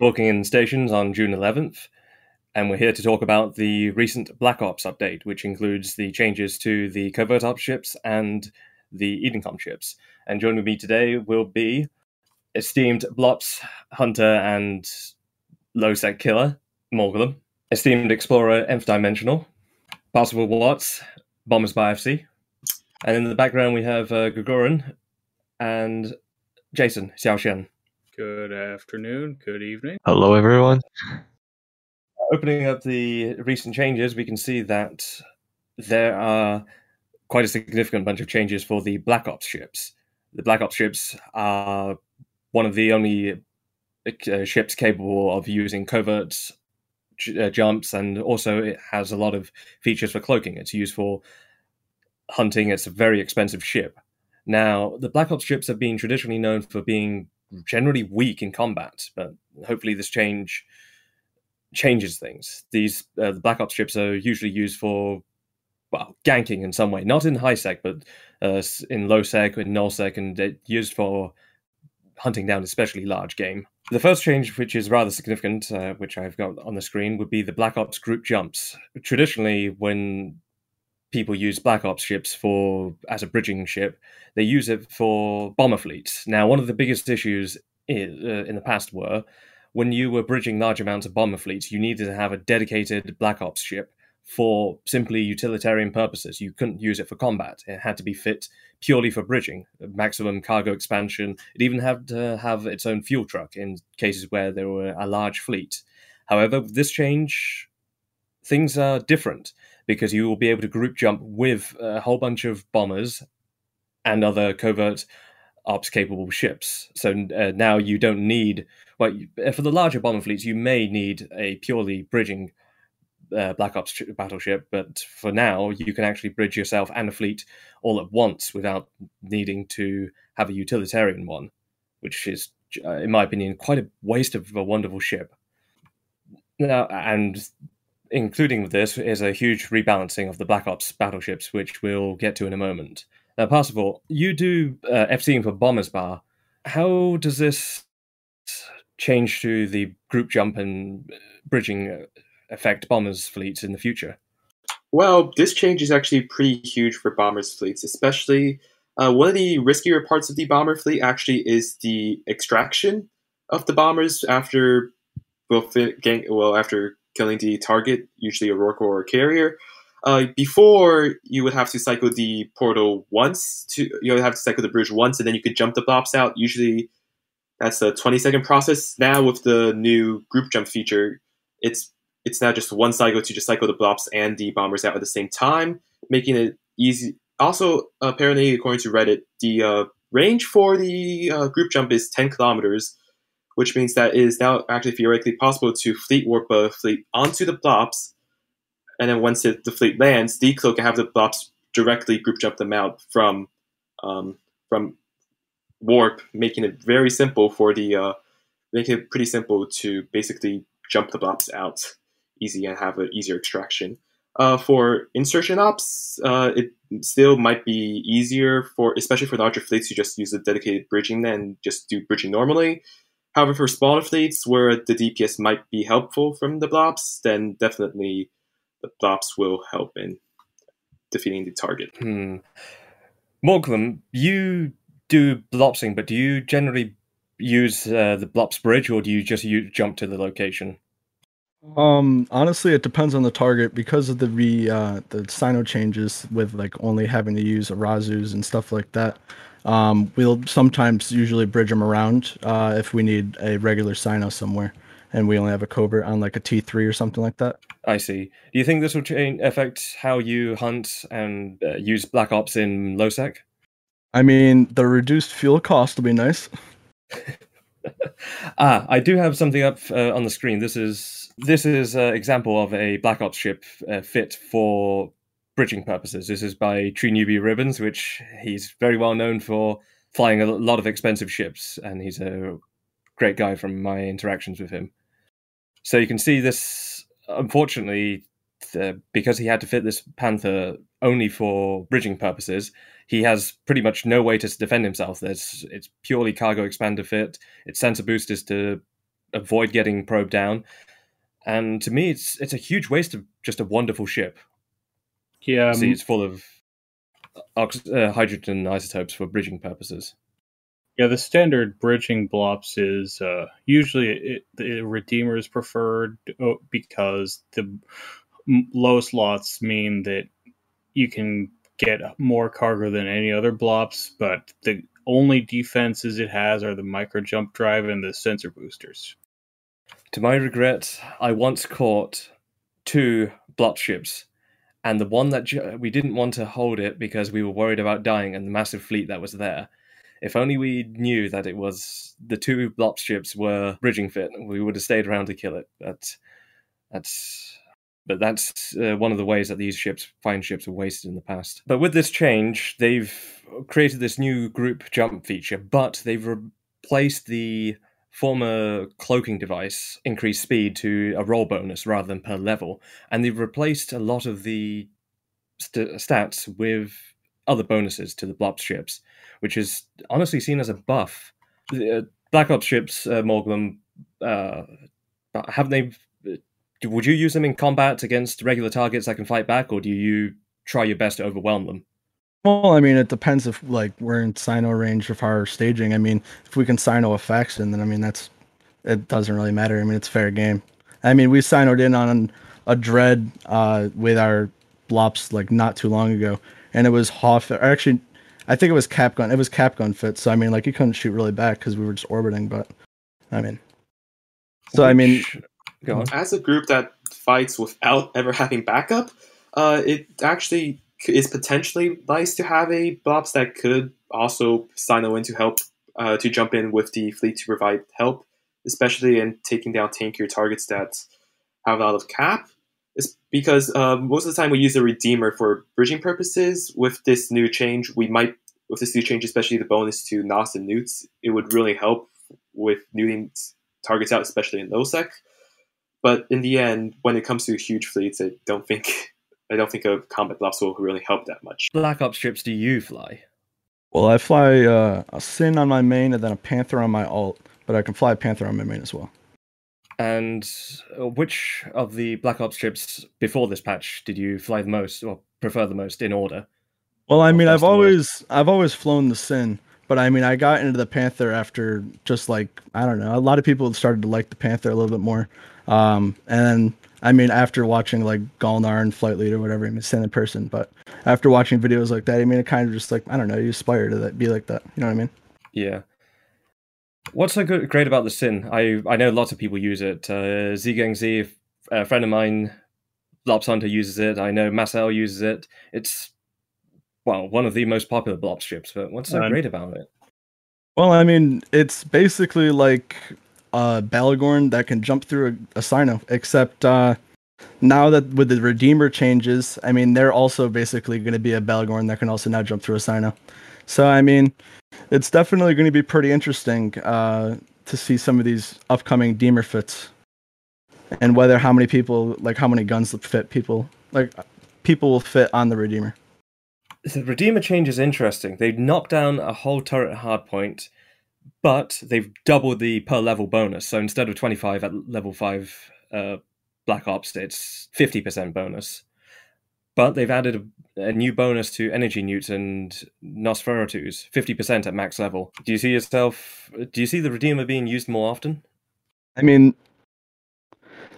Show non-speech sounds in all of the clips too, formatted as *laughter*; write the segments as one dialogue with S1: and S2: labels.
S1: Talking in Stations on June 11th, and we're here to talk about the recent Black Ops update, which includes the changes to the Covert Ops ships and the Edencom ships. And joining me today will be esteemed Blops Hunter and Low Sec Killer, Morgulum, esteemed Explorer Nth Dimensional, Possible Watts, Bombers Bar FC, and in the background we have uh, and Jason Xiaoxian.
S2: Good afternoon, good evening.
S3: Hello, everyone.
S1: Opening up the recent changes, we can see that there are quite a significant bunch of changes for the Black Ops ships. The Black Ops ships are one of the only uh, ships capable of using covert uh, jumps, and also it has a lot of features for cloaking. It's used for hunting. It's a very expensive ship. Now, the Black Ops ships have been traditionally known for being generally weak in combat, but hopefully this change changes things. These uh, the Black Ops ships are usually used for well ganking in some way, not in high sec, but uh, in low sec, in null sec, and used for hunting down especially large game. The first change, which is rather significant, uh, which I've got on the screen, would be the Black Ops group jumps. Traditionally, when people use Black Ops ships for as a bridging ship. They use it for bomber fleets. Now, one of the biggest issues in, uh, in the past were when you were bridging large amounts of bomber fleets, you needed to have a dedicated Black Ops ship for simply utilitarian purposes. You couldn't use it for combat. It had to be fit purely for bridging, maximum cargo expansion. It even had to have its own fuel truck in cases where there were a large fleet. However, with this change, things are different because you will be able to group jump with a whole bunch of bombers and other covert ops capable ships. So uh, now you don't need, well, you, uh, for the larger bomber fleets, you may need a purely bridging uh, Black Ops battleship, but for now, you can actually bridge yourself and a fleet all at once without needing to have a utilitarian one, which is, uh, in my opinion, quite a waste of a wonderful ship. Now, and including this is a huge rebalancing of the Black Ops battleships, which we'll get to in a moment. Now, Parsifal, you do uh, FCing for Bombers Bar. How does this change to the group jump and bridging uh, affect Bombers fleets in the future?
S4: Well, this change is actually pretty huge for Bombers fleets, especially uh, one of the riskier parts of the Bomber fleet actually is the extraction of the bombers after well, well after killing the target, usually a Rorqual or a carrier. Uh, before you would have to cycle the portal once to you would have to cycle the bridge once and then you could jump the blobs out. Usually that's a 20 second process. Now with the new group jump feature, it's it's now just one cycle to just cycle the blobs and the bombers out at the same time, making it easy. Also, apparently, according to Reddit, the uh, range for the uh, group jump is 10 kilometers, which means that it is now actually theoretically possible to fleet warp a fleet onto the blobs, and then once it, the fleet lands, decloak and have the blobs directly group jump them out from um, from warp, making it very simple for the uh, making it pretty simple to basically jump the blobs out easy and have an easier extraction. Uh, for insertion ops, uh, it still might be easier for, especially for larger fleets, to just use a dedicated bridging and just do bridging normally. However, for smaller fleets where the DPS might be helpful from the blobs, then definitely the blobs will help in defeating the target.
S1: Hmm. Morgulum, you do blopsing, but do you generally use uh, the blobs bridge or do you just jump to the location?
S5: Um, honestly, it depends on the target because of the re uh, the cyno changes with like only having to use Arazus and stuff like that. Um, we'll sometimes usually bridge them around uh, if we need a regular cyno somewhere, and we only have a covert on like a T three or something like that.
S1: I see. Do you think this will change affect how you hunt and uh, use Black Ops in low sec?
S5: I mean, the reduced fuel cost will be nice. *laughs*
S1: ah, I do have something up uh, on the screen. This is this is an example of a Black Ops ship uh, fit for bridging purposes. This is by Tree Newbie Ribbons, which he's very well known for flying a lot of expensive ships, and he's a great guy from my interactions with him. So you can see this, unfortunately, because he had to fit this Panther only for bridging purposes, he has pretty much no way to defend himself. There's it's purely cargo expander fit. Its sensor boosters to avoid getting probed down. And to me, it's it's a huge waste of just a wonderful ship.
S2: Yeah,
S1: See,
S2: um,
S1: it's full of ox- uh, hydrogen isotopes for bridging purposes.
S2: yeah. The standard bridging blops is uh, usually it, the Redeemer is preferred uh, because the m- lowest lots mean that you can get more cargo than any other blops, but the only defenses it has are the micro jump drive and the sensor boosters.
S1: To my regret, I once caught two blop ships, and the one that ju- we didn't want to hold it because we were worried about dying and the massive fleet that was there. If only we knew that it was the two blop ships were bridging fit, we would have stayed around to kill it. But that's but that's uh, one of the ways that these ships, fine ships, are wasted in the past. But with this change, they've created this new group jump feature, but they've replaced the former cloaking device increased speed to a role bonus rather than per level, and they've replaced a lot of the st- stats with other bonuses to the Blob ships, which is honestly seen as a buff. The, uh, Black Ops ships, uh, Morgulum, uh, have they? Would you use them in combat against regular targets that can fight back, or do you try your best to overwhelm them?
S5: Well, I mean, it depends if like we're in cyno range of our staging. I mean, if we can cyno effects, faction, then I mean that's it doesn't really matter. I mean, it's fair game. I mean, we cynoed in on a dread uh, with our blops like not too long ago, and it was Hoff. Or actually, I think it was cap gun. It was cap gun fit. So I mean, like you couldn't shoot really back because we were just orbiting. But I mean, so I mean,
S1: Which- go on.
S4: as a group that fights without ever having backup, uh, it actually c- is potentially nice to have a Blops that could also sign in to help uh, to jump in with the fleet to provide help, especially in taking down tankier targets that have a lot of cap. It's because uh, most of the time we use a Redeemer for bridging purposes. With this new change, we might, with this new change, especially the bonus to NOS and Neuts, it would really help with neuting targets out, especially in NOSEC. But in the end, when it comes to huge fleets, I don't think I don't think a combat blocks will really help that much.
S1: Black Ops ships do you fly?
S5: well, I fly uh, a Sin on my main and then a Panther on my alt, but I can fly a Panther on my main as well.
S1: And uh, which of the Black Ops ships before this patch did you fly the most or prefer the most in order?
S5: Well, I mean, I've
S1: the word.
S5: always I've always flown the Sin, but I mean, I got into the Panther after just like I don't know. A lot of people started to like the Panther a little bit more, um, and I mean, after watching like Galnar and Flight Leader, whatever, I mean, Sin in person, but after watching videos like that, I mean, it kind of just like I don't know, you aspire to that, be like that. You know what I mean?
S1: Yeah. What's so good, great about the Sin? I I know lots of people use it. Uh, Zgang Z, a friend of mine, Blops Hunter uses it. I know Marcel uses it. It's well one of the most popular Blops ships. But what's so
S2: And-
S1: great about it?
S5: Well, I mean, it's basically like uh Bhaalgorn that can jump through a, a cyno, except uh now that with the Redeemer changes, I mean, they're also basically going to be a Bhaalgorn that can also now jump through a cyno. So, I mean, it's definitely going to be pretty interesting uh to see some of these upcoming Deemer fits and whether how many people, like how many guns fit people, like people will fit on the Redeemer.
S1: The Redeemer change is interesting. They've knocked down a whole turret hardpoint, but they've doubled the per level bonus. So instead of 25 at level 5 uh, Black Ops, it's 50% bonus. But they've added a, a new bonus to Energy Neut and Nosferatus, 50% at max level. Do you see yourself, do you see the Redeemer being used more often?
S5: I mean,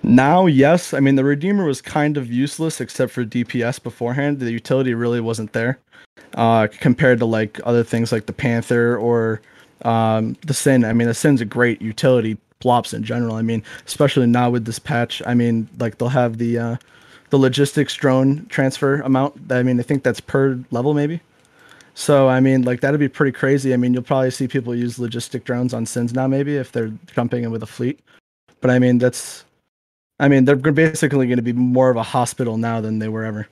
S5: now, yes. I mean, the Redeemer was kind of useless except for DPS beforehand. The utility really wasn't there uh, compared to like other things like the Panther or um, the Sin. I mean, the Sin's a great utility plops in general. I mean, especially now with this patch. I mean, like they'll have the uh, the logistics drone transfer amount. I mean, I think that's per level maybe. So I mean, like that'd be pretty crazy. I mean, you'll probably see people use logistic drones on Sins now, maybe if they're jumping in with a fleet. But I mean, that's, I mean, they're basically going to be more of a hospital now than they were ever.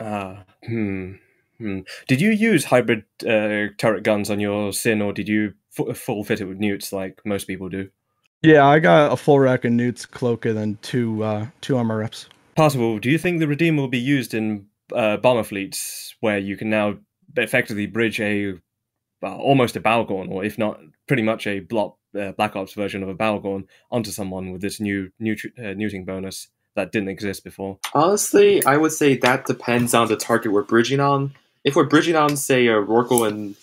S1: Ah, hmm. Hmm. Did you use hybrid uh, turret guns on your Sin, or did you f- full fit it with neuts like most people do?
S5: Yeah, I got a full rack of neuts, cloak, and then two uh, two armor reps.
S1: Possible. Do you think the Redeemer will be used in uh, bomber fleets where you can now effectively bridge a well, almost a Bhaalgorn, or if not pretty much a blob uh, Black Ops version of a Battlegorn onto someone with this new new uh, neuting bonus that didn't exist before.
S4: Honestly, I would say that depends on the target we're bridging on. If we're bridging on, say, a Rorqual and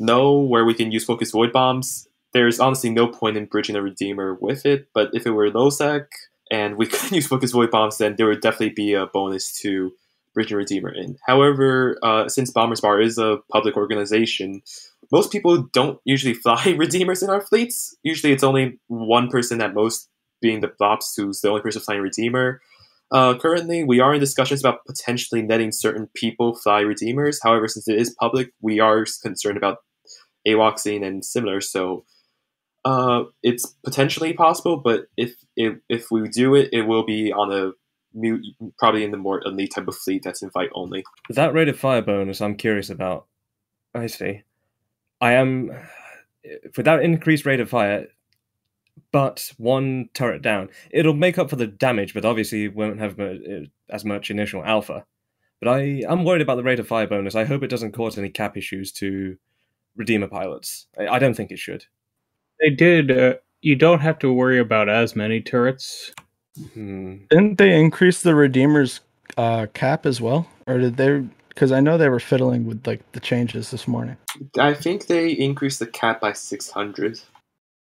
S4: No, where we can use Focus Void Bombs, there's honestly no point in bridging a Redeemer with it. But if it were low sec and we *laughs* could use Focus Void Bombs, then there would definitely be a bonus to bridging Redeemer in. However, uh, since Bombers Bar is a public organization, most people don't usually *laughs* fly Redeemers in our fleets. Usually it's only one person at most, being the Blops, who's the only person flying Redeemer. Uh, currently, we are in discussions about potentially netting certain people fly Redeemers. However, since it is public, we are concerned about awoxing and similar. So uh, it's potentially possible, but if, if if we do it, it will be on a probably in the more elite type of fleet that's invite only.
S1: That rate of fire bonus, I'm curious about. I see. I am without increased rate of fire, but one turret down. It'll make up for the damage, but obviously won't have as much initial alpha. But I am worried about the rate of fire bonus. I hope it doesn't cause any cap issues to Redeemer pilots. I, I don't think it should.
S2: They did. Uh, you don't have to worry about as many turrets.
S1: Hmm.
S5: Didn't they increase the Redeemer's uh, cap as well, or did they? Because I know they were fiddling with like the changes this morning.
S4: I think they increased the cap by 600.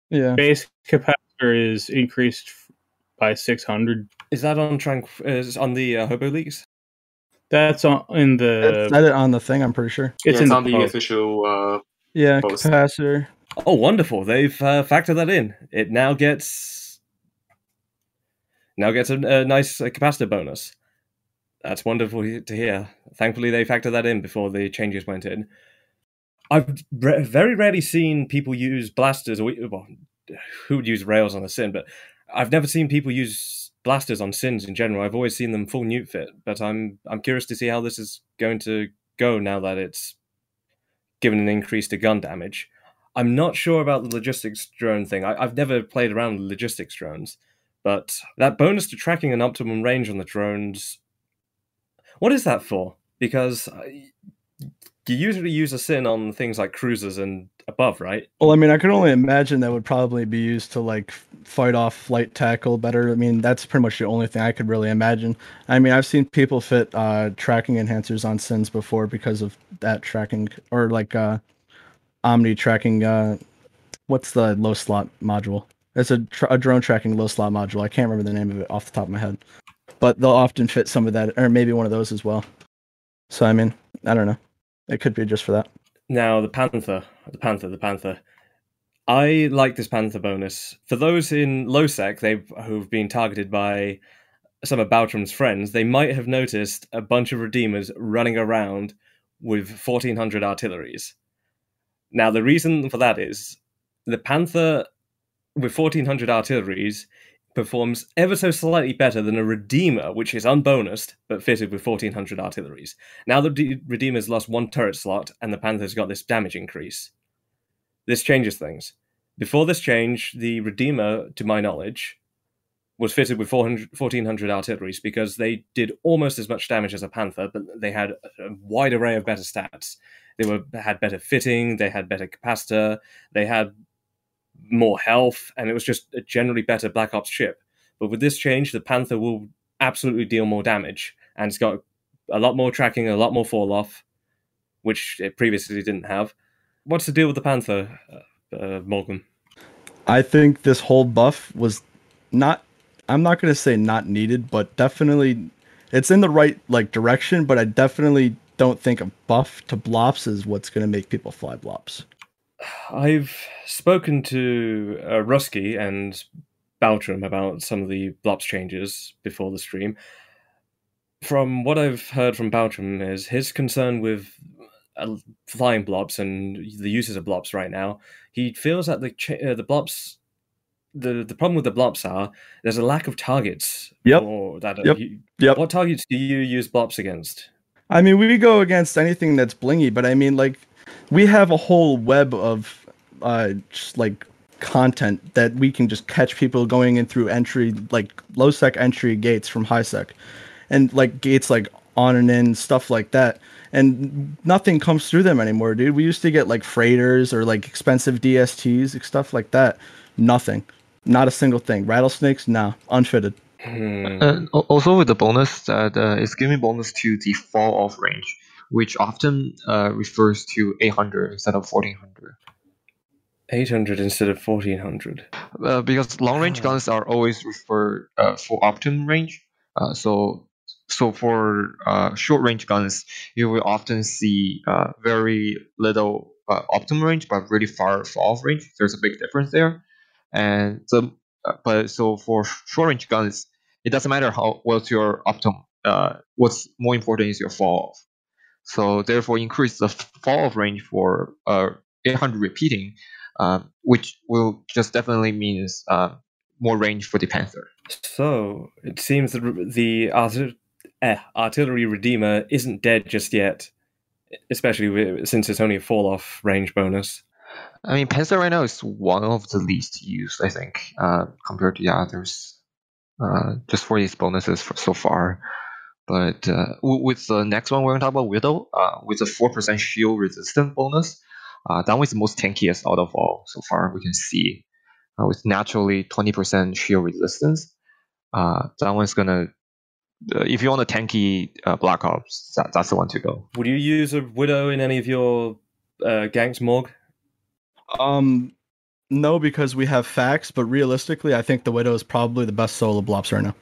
S5: Yeah.
S2: Base capacitor is increased by 600.
S1: Is that on Tranq? Is on the uh, Hobo leagues?
S2: That's on in the.
S5: It's not on the thing. I'm pretty sure.
S4: It's, yeah, it's on the
S2: post.
S4: official. Uh,
S5: Yeah,
S4: Post.
S5: capacitor.
S1: Oh, wonderful! They've uh, factored that in. It now gets now gets a, a nice uh, capacitor bonus. That's wonderful to hear. Thankfully, they factored that in before the changes went in. I've re- very rarely seen people use blasters, or well, who would use rails on a sin, but I've never seen people use blasters on sins in general. I've always seen them full neut fit, but I'm I'm curious to see how this is going to go now that it's given an increase to gun damage. I'm not sure about the logistics drone thing. I, I've never played around with logistics drones, but that bonus to tracking an optimum range on the drones, what is that for? Because you usually use a sin on things like cruisers and above, right?
S5: Well, I mean, I can only imagine that would probably be used to like fight off flight tackle better. I mean, that's pretty much the only thing I could really imagine. I mean, I've seen people fit uh, tracking enhancers on sins before because of that tracking, or like uh, Omni tracking. Uh, what's the low slot module? It's a, tr- a drone tracking low slot module. I can't remember the name of it off the top of my head, but they'll often fit some of that, or maybe one of those as well. So, I mean, I don't know. It could be just for that.
S1: Now the Panther, the Panther, the Panther. I like this Panther bonus. For those in low sec, they who've been targeted by some of Baltram's friends, they might have noticed a bunch of Redeemers running around with 1400 artilleries. Now the reason for that is the Panther with 1400 artilleries performs ever so slightly better than a Redeemer, which is unbonused but fitted with 1400 artilleries. Now the Redeemer's lost one turret slot and the Panther's got this damage increase. This changes things. Before this change, the Redeemer, to my knowledge, was fitted with 1400 artilleries because they did almost as much damage as a Panther, but they had a wide array of better stats. They were had better fitting, they had better capacitor, they had more health, and it was just a generally better Black Ops ship. But with this change, the Panther will absolutely deal more damage, and it's got a lot more tracking, a lot more fall off, which it previously didn't have. What's the deal with the Panther, uh, uh, Morgan?
S5: I think this whole buff was not I'm not going to say not needed, but definitely it's in the right like direction, but I definitely don't think a buff to blops is what's going to make people fly blops.
S1: I've spoken to uh, Rusky and Baltram about some of the blobs changes before the stream. From what I've heard from Baltram is his concern with uh, flying blobs and the uses of blobs right now. He feels that the ch- uh, the blobs, the the problem with the blobs are there's a lack of targets.
S5: Yep.
S1: Or that
S5: Yep.
S1: you-
S5: Yep.
S1: What targets do you use blobs against?
S5: I mean, we go against anything that's blingy, but I mean, like, we have a whole web of, uh, just like content that we can just catch people going in through entry, like low sec entry gates from high sec, and like gates like on and in stuff like that. And nothing comes through them anymore, dude. We used to get like freighters or like expensive DSTs, like, stuff like that. Nothing, not a single thing. Rattlesnakes, nah, unfitted.
S1: Hmm.
S3: And also with the bonus that uh, it's giving bonus to the fall off range, which often uh, refers to 800 instead of 1400.
S1: 800 instead of 1400.
S3: Uh, because long range
S1: Ah.
S3: guns are always referred uh, for optimum range. Uh, so so for uh, short range guns, you will often see uh, very little uh, optimum range, but really far fall off range. There's a big difference there. And so, uh, but so for short range guns, it doesn't matter how what's your optimum. Uh, what's more important is your fall off. So therefore, increase the fall off range for uh, 800 repeating, um, which will just definitely means uh, more range for the Panther.
S1: So it seems that the arti- eh, artillery redeemer isn't dead just yet, especially since it's only a fall off range bonus.
S3: I mean, Panther right now is one of the least used, I think, uh, compared to the others, uh, just for these bonuses for, so far. But uh, with the next one, we're going to talk about Widow, uh, with a 4% shield resistant bonus. Uh, that one is the most tankiest out of all so far, we can see. Uh, with naturally 20% shield resistance. Uh, that one's going to, uh, if you want a tanky uh, Black Ops, that, that's the one to go.
S1: Would you use a widow in any of your uh, ganks, Morg?
S5: Um, no, because we have facts, but realistically, I think the Widow is probably the best solo blops right now.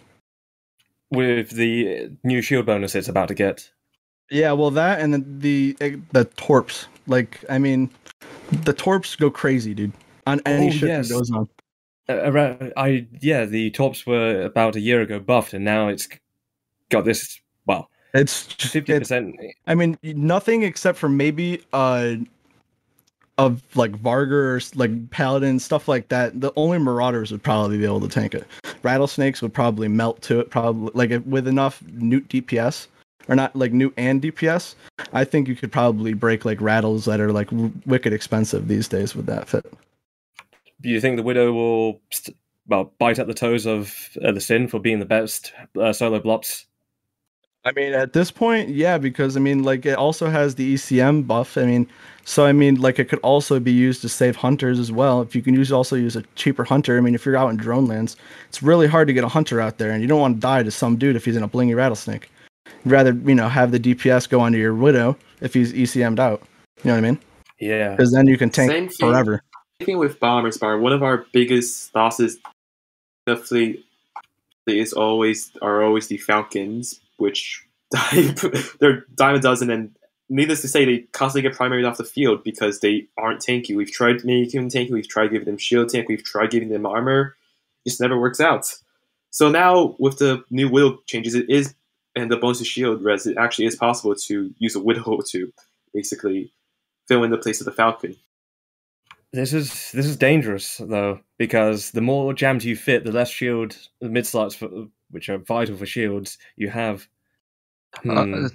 S1: With the new shield bonus it's about to get.
S5: Yeah, well, that and then the eh, the torps. Like, I mean, the torps go crazy, dude. On any
S1: Oh,
S5: ship
S1: yes.
S5: that goes on.
S1: Around, I yeah, the torps were about a year ago buffed, and now it's got this well
S5: It's
S1: fifty percent.
S5: I mean, nothing except for maybe uh of like Vargur or like Paladin stuff like that. The only Marauders would probably be able to tank it. Rattlesnakes would probably melt to it. Probably like with enough Neut DPS or not like Neut and DPS. I think you could probably break like rattles that are like w- wicked expensive these days with that fit.
S1: Do you think the widow will st- well bite at the toes of uh, the sin for being the best uh, solo blops?
S5: I mean, at this point, yeah, because I mean, like it also has the ECM buff. I mean, so I mean, like it could also be used to save hunters as well. If you can use also use a cheaper hunter. I mean, if you're out in drone lands, it's really hard to get a hunter out there, and you don't want to die to some dude if he's in a blingy rattlesnake. You'd rather you know have the DPS go onto your widow if he's ECM'd out. You know what I mean?
S1: Yeah,
S5: Because then you can tank
S4: Same thing.
S5: forever.
S4: Same thing with bombers, bar. One of our biggest losses, definitely, is always are always the Falcons, which *laughs* they're dime a dozen, and needless to say, they constantly get primaried off the field because they aren't tanky. We've tried making them tanky. We've tried giving them shield tank. We've tried giving them armor. It Just never works out. So now with the new widow changes, it is and the bonus shield res, it actually is possible to use a widow *laughs* to basically fill in the place of the Falcon.
S1: this is this is dangerous though because the more jammed you fit, the less shield the mid slots for, which are vital for shields you have. Hmm.
S3: Uh,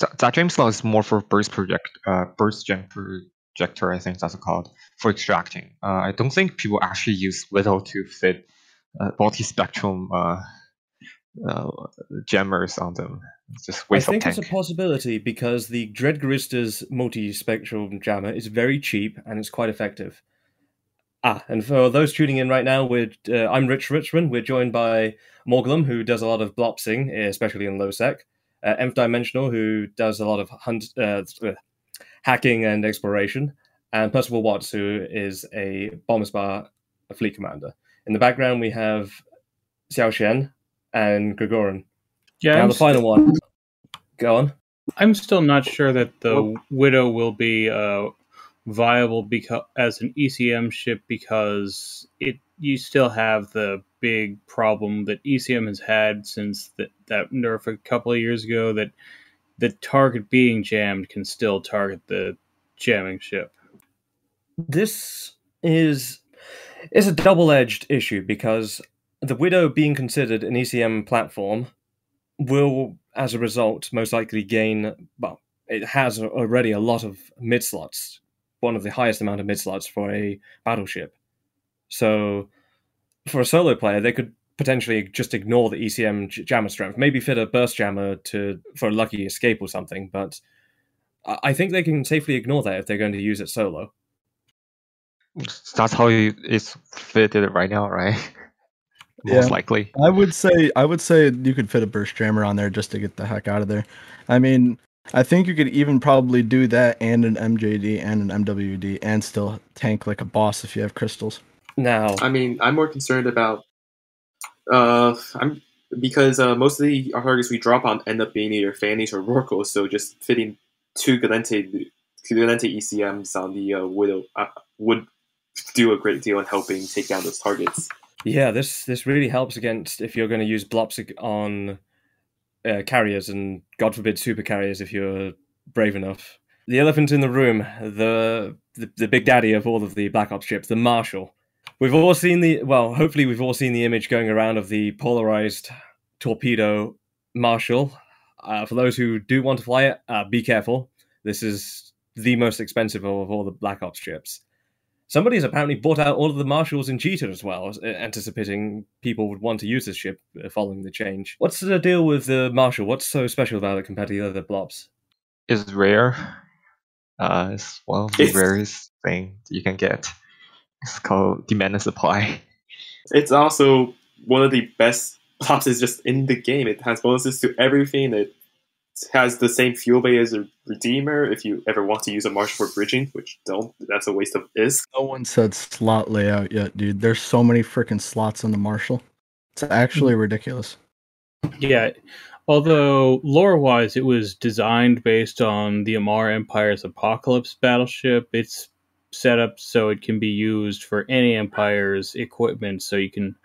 S3: that, that James Law is more for burst project, uh, burst gen projector. I think that's called for extracting. Uh, I don't think people actually use Widow to fit uh, multi-spectrum uh, uh, jammers on them. It's just waste of
S1: time.
S3: I think
S1: it's a possibility because the Dread Guristas multi-spectral jammer is very cheap and it's quite effective. Ah, and for those tuning in right now, we're, uh, I'm Rich Richmond. We're joined by Morglum, who does a lot of blopsing, especially in low sec. Uh, Nth Dimensional, who does a lot of hunt, uh, uh, hacking and exploration, and Percival Watts, who is a Bombers Bar fleet commander. In the background, we have Xiao Shen and Gregorin.
S2: Yeah,
S1: now
S2: I'm,
S1: the final one. Go on.
S2: I'm still not sure that the Widow will be uh, viable because as an ECM ship because it you still have the big problem that ECM has had since that that nerf a couple of years ago that the target being jammed can still target the jamming ship.
S1: this is is a double-edged issue because the widow being considered an ecm platform will as a result most likely gain well it has already a lot of mid slots one of the highest amount of mid slots for a battleship so for a solo player they could potentially just ignore the ECM jammer strength. Maybe fit a burst jammer to for a lucky escape or something, but I think they can safely ignore that if they're going to use it solo.
S3: That's how it's fitted right now, right? *laughs* Most
S5: Yeah.
S3: likely.
S5: I would say I would say you could fit a burst jammer on there just to get the heck out of there. I mean, I think you could even probably do that and an MJD and an MWD and still tank like a boss if you have crystals.
S1: Now,
S4: I mean, I'm more concerned about uh, I'm because uh, most of the targets we drop on end up being either Fannies or Rorquals, so just fitting two Gallente Gallente ECMs on the uh, Widow uh, would do a great deal in helping take down those targets.
S1: yeah, this this really helps against if you're going to use blops on uh, carriers and God forbid super carriers if you're brave enough. The elephant in the room, the, the the big daddy of all of the Black Ops ships, the Marshal. We've all seen the well, hopefully we've all seen the image going around of the polarized torpedo Marshal. Uh, for those who do want to fly it, uh, be careful. This is the most expensive of all the Black Ops ships. Somebody's apparently bought out all of the marshals in Jita as well, uh, anticipating people would want to use this ship uh, following the change. What's the deal with the marshal? What's so special about it compared to the other blobs?
S3: It's rare. Uh, it's one of the
S4: It's-
S3: rarest thing you can get. It's called demand and supply.
S4: It's also one of the best boxes just in the game. It has bonuses to everything. It has the same fuel bay as a Redeemer if you ever want to use a Marshal for bridging, which don't. That's a waste of is.
S5: No one said slot layout yet, dude. There's so many freaking slots on the Marshal. It's actually hmm. ridiculous.
S2: Yeah. Although lore wise, it was designed based on the Amarr Empire's Apocalypse battleship. It's set up so it can be used for any Empire's equipment. So you can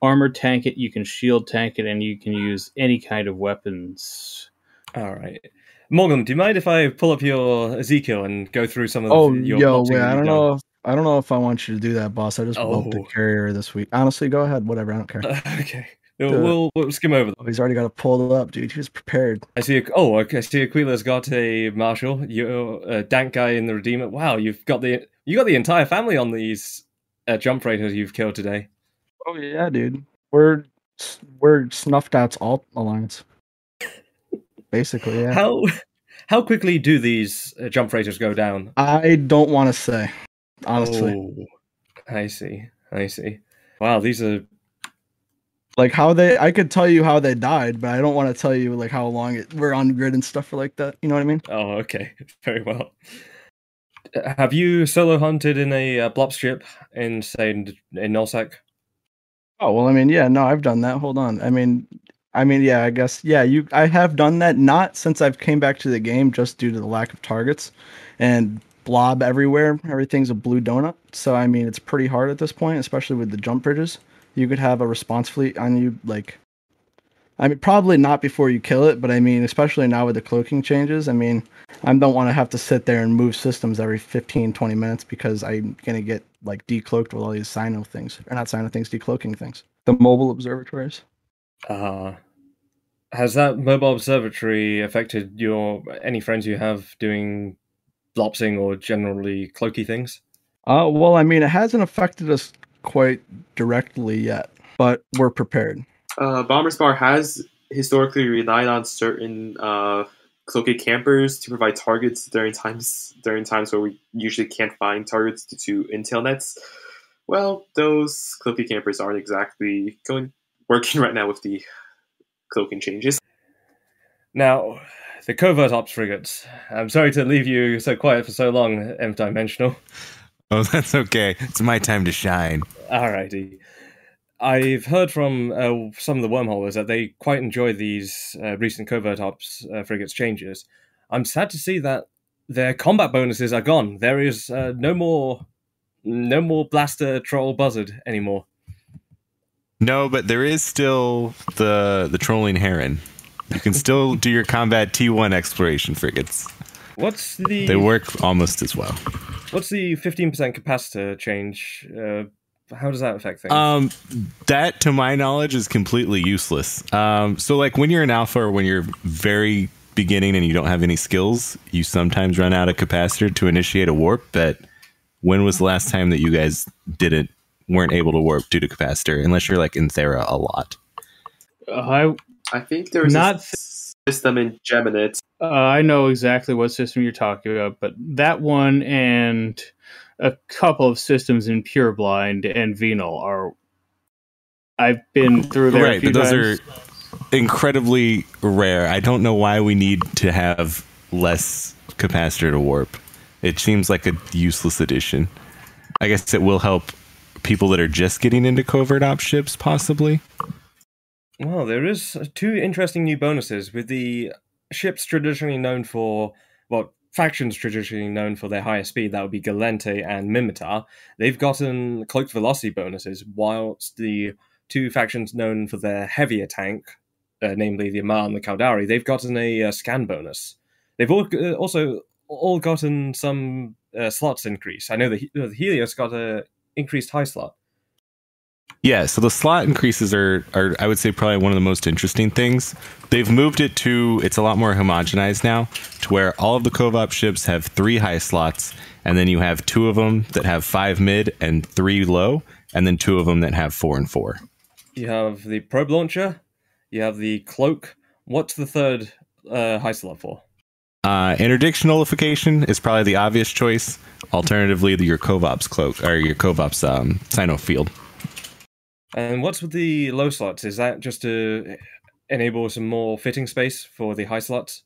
S2: armor tank it, you can shield tank it, and you can use any kind of weapons.
S1: All right. Morgan, do you mind if I pull up your Zkill and go through some of
S5: Oh,
S1: your
S5: yo, wait, I don't
S1: done?
S5: know. If, I don't know if I want you to do that, boss. I just
S1: Oh.
S5: carrier this week. Honestly, go ahead. Whatever. I don't care. *laughs*
S1: okay. We'll, we'll, we'll skim over them.
S5: Oh, he's already got it pulled up, dude. He was prepared.
S1: I see. A, oh, okay. I see. Aquila's got a marshal. You're a dank guy in the Redeemer. Wow, you've got the you got the entire family on these uh, jump freighters you've killed today.
S5: Oh yeah, dude. We're we're snuffed out's alt alliance. Basically, yeah.
S1: How how quickly do these uh, jump freighters go down?
S5: I don't want to say, honestly.
S1: Oh, I see. I see. Wow, these are
S5: Like how they, I could tell you how they died, but I don't want to tell you like how long it we're on grid and stuff for like that. You know what I mean?
S1: Oh, okay. *laughs* Very well. Have you solo hunted in a uh, blop ship in, say, in, in Nullsec?
S5: Oh well, I mean, yeah, no, I've done that. Hold on. I mean, I mean, yeah, I guess, yeah, you, I have done that. Not since I've came back to the game, just due to the lack of targets and blob everywhere. Everything's a blue donut. So I mean, it's pretty hard at this point, especially with the jump bridges. You could have a response fleet on you, like. I mean, probably not before you kill it, but I mean, especially now with the cloaking changes. I mean, I don't want to have to sit there and move systems every 15, 20 minutes because I'm going to get like decloaked with all these cyno things. Or not cyno things, decloaking things. The mobile observatories.
S1: Uh, has that mobile observatory affected your any friends you have doing blopsing or generally cloaky things?
S5: Uh, well, I mean, it hasn't affected us quite directly yet, but we're prepared.
S4: Uh, Bombers Bar has historically relied on certain uh, cloaked campers to provide targets during times during times where we usually can't find targets due to intel nets. Well, those cloaked campers aren't exactly going working *laughs* right now with the cloaking changes.
S1: Now, the covert ops frigates. I'm sorry to leave you so quiet for so long, Nth Dimensional. *laughs*
S6: Oh, that's okay. It's my time to shine.
S1: Alrighty. I've heard from uh, some of the wormholers that they quite enjoy these uh, recent covert ops uh, frigates changes. I'm sad to see that their combat bonuses are gone. There is uh, no more, no more blaster troll buzzard anymore.
S6: No, but there is still the the trolling heron. You can still do your combat T1 exploration frigates.
S1: What's the
S6: They work almost as well.
S1: What's the 15% capacitor change? Uh, how does that affect things?
S6: Um, that, to my knowledge, is completely useless. Um, so, like when you're an alpha or when you're very beginning and you don't have any skills, you sometimes run out of capacitor to initiate a warp. But when was the last time that you guys didn't weren't able to warp due to capacitor, unless you're like in Thera a lot.
S2: Uh, I
S4: I think there's
S2: Not
S4: a s- system in Geminate.
S2: uh, I know exactly what system you're talking about, but that one and a couple of systems in Pure Blind and Venal are. I've been through there a
S6: right,
S2: few
S6: but those
S2: times.
S6: are incredibly rare. I don't know why we need to have less capacitor to warp. It seems like a useless addition. I guess it will help people that are just getting into covert op ships, possibly.
S1: Well, there is uh, two interesting new bonuses with the ships traditionally known for, well, factions traditionally known for their higher speed. That would be Gallente and Minmatar. They've gotten cloaked velocity bonuses, whilst the two factions known for their heavier tank, uh, namely the Amarr and the Caldari, they've gotten a uh, scan bonus. They've all, uh, also all gotten some uh, slots increase. I know the, uh, the Helios got a increased high slot.
S6: Yeah, so the slot increases are, are I would say probably one of the most interesting things. They've moved it to it's a lot more homogenized now, to where all of the Covop ships have three high slots, and then you have two of them that have five mid and three low, and then two of them that have four and four.
S1: You have the probe launcher. You have the cloak. What's the third uh, high slot for?
S6: Uh, interdiction nullification is probably the obvious choice. Alternatively, your Covop's cloak or your Covop's um, cyno field.
S1: And what's with the low slots? Is that just to enable some more fitting space for the high slots?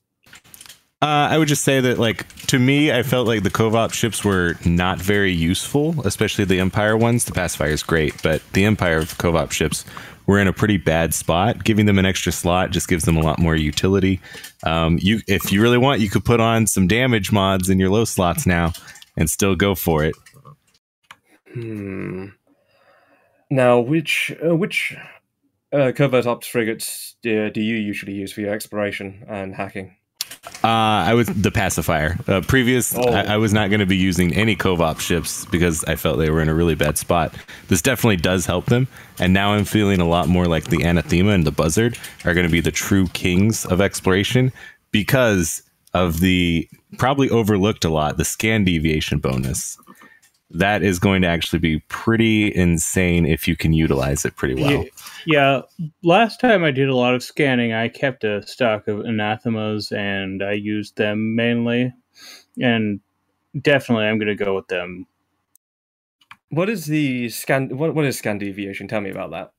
S6: Uh, I would just say that, like, to me, I felt like the Covop ships were not very useful, especially the Empire ones. The Pacifier is great, but the Empire Covop ships were in a pretty bad spot. Giving them an extra slot just gives them a lot more utility. Um, you, if you really want, you could put on some damage mods in your low slots now and still go for it.
S1: Hmm. Now, which uh, which uh, covert ops frigates do, do you usually use for your exploration and hacking?
S6: Uh, I was the pacifier. Uh, previous,
S1: Oh.
S6: I, I was not going to be using any Covop ships because I felt they were in a really bad spot. This definitely does help them, and now I'm feeling a lot more like the Anathema and the Buzzard are going to be the true kings of exploration because of the probably overlooked a lot the scan deviation bonus. That is going to actually be pretty insane if you can utilize it pretty well.
S2: Yeah, last time I did a lot of scanning, I kept a stock of anathemas and I used them mainly. And definitely, I'm going to go with them.
S1: What is the scan? What, what is scan deviation? Tell me about that.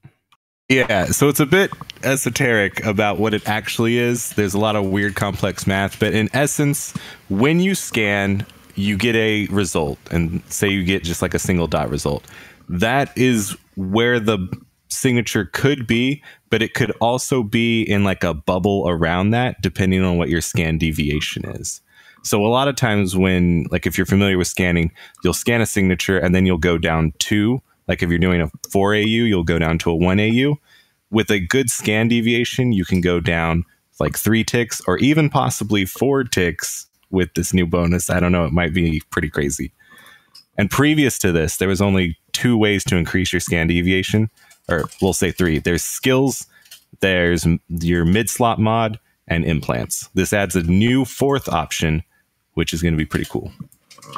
S6: Yeah, so it's a bit esoteric about what it actually is. There's a lot of weird, complex math, but in essence, when you scan, you get a result, and say you get just like a single dot result. That is where the signature could be, but it could also be in like a bubble around that, depending on what your scan deviation is. So a lot of times when like if you're familiar with scanning, you'll scan a signature and then you'll go down two. Like if you're doing a 4 AU, you'll go down to a 1 AU. With a good scan deviation, you can go down like 3 ticks or even possibly 4 ticks with this new bonus. I don't know, it might be pretty crazy. And previous to this, there was only two ways to increase your scan deviation, or we'll say three. There's skills, there's your mid slot mod, and implants. This adds a new fourth option, which is going to be pretty cool.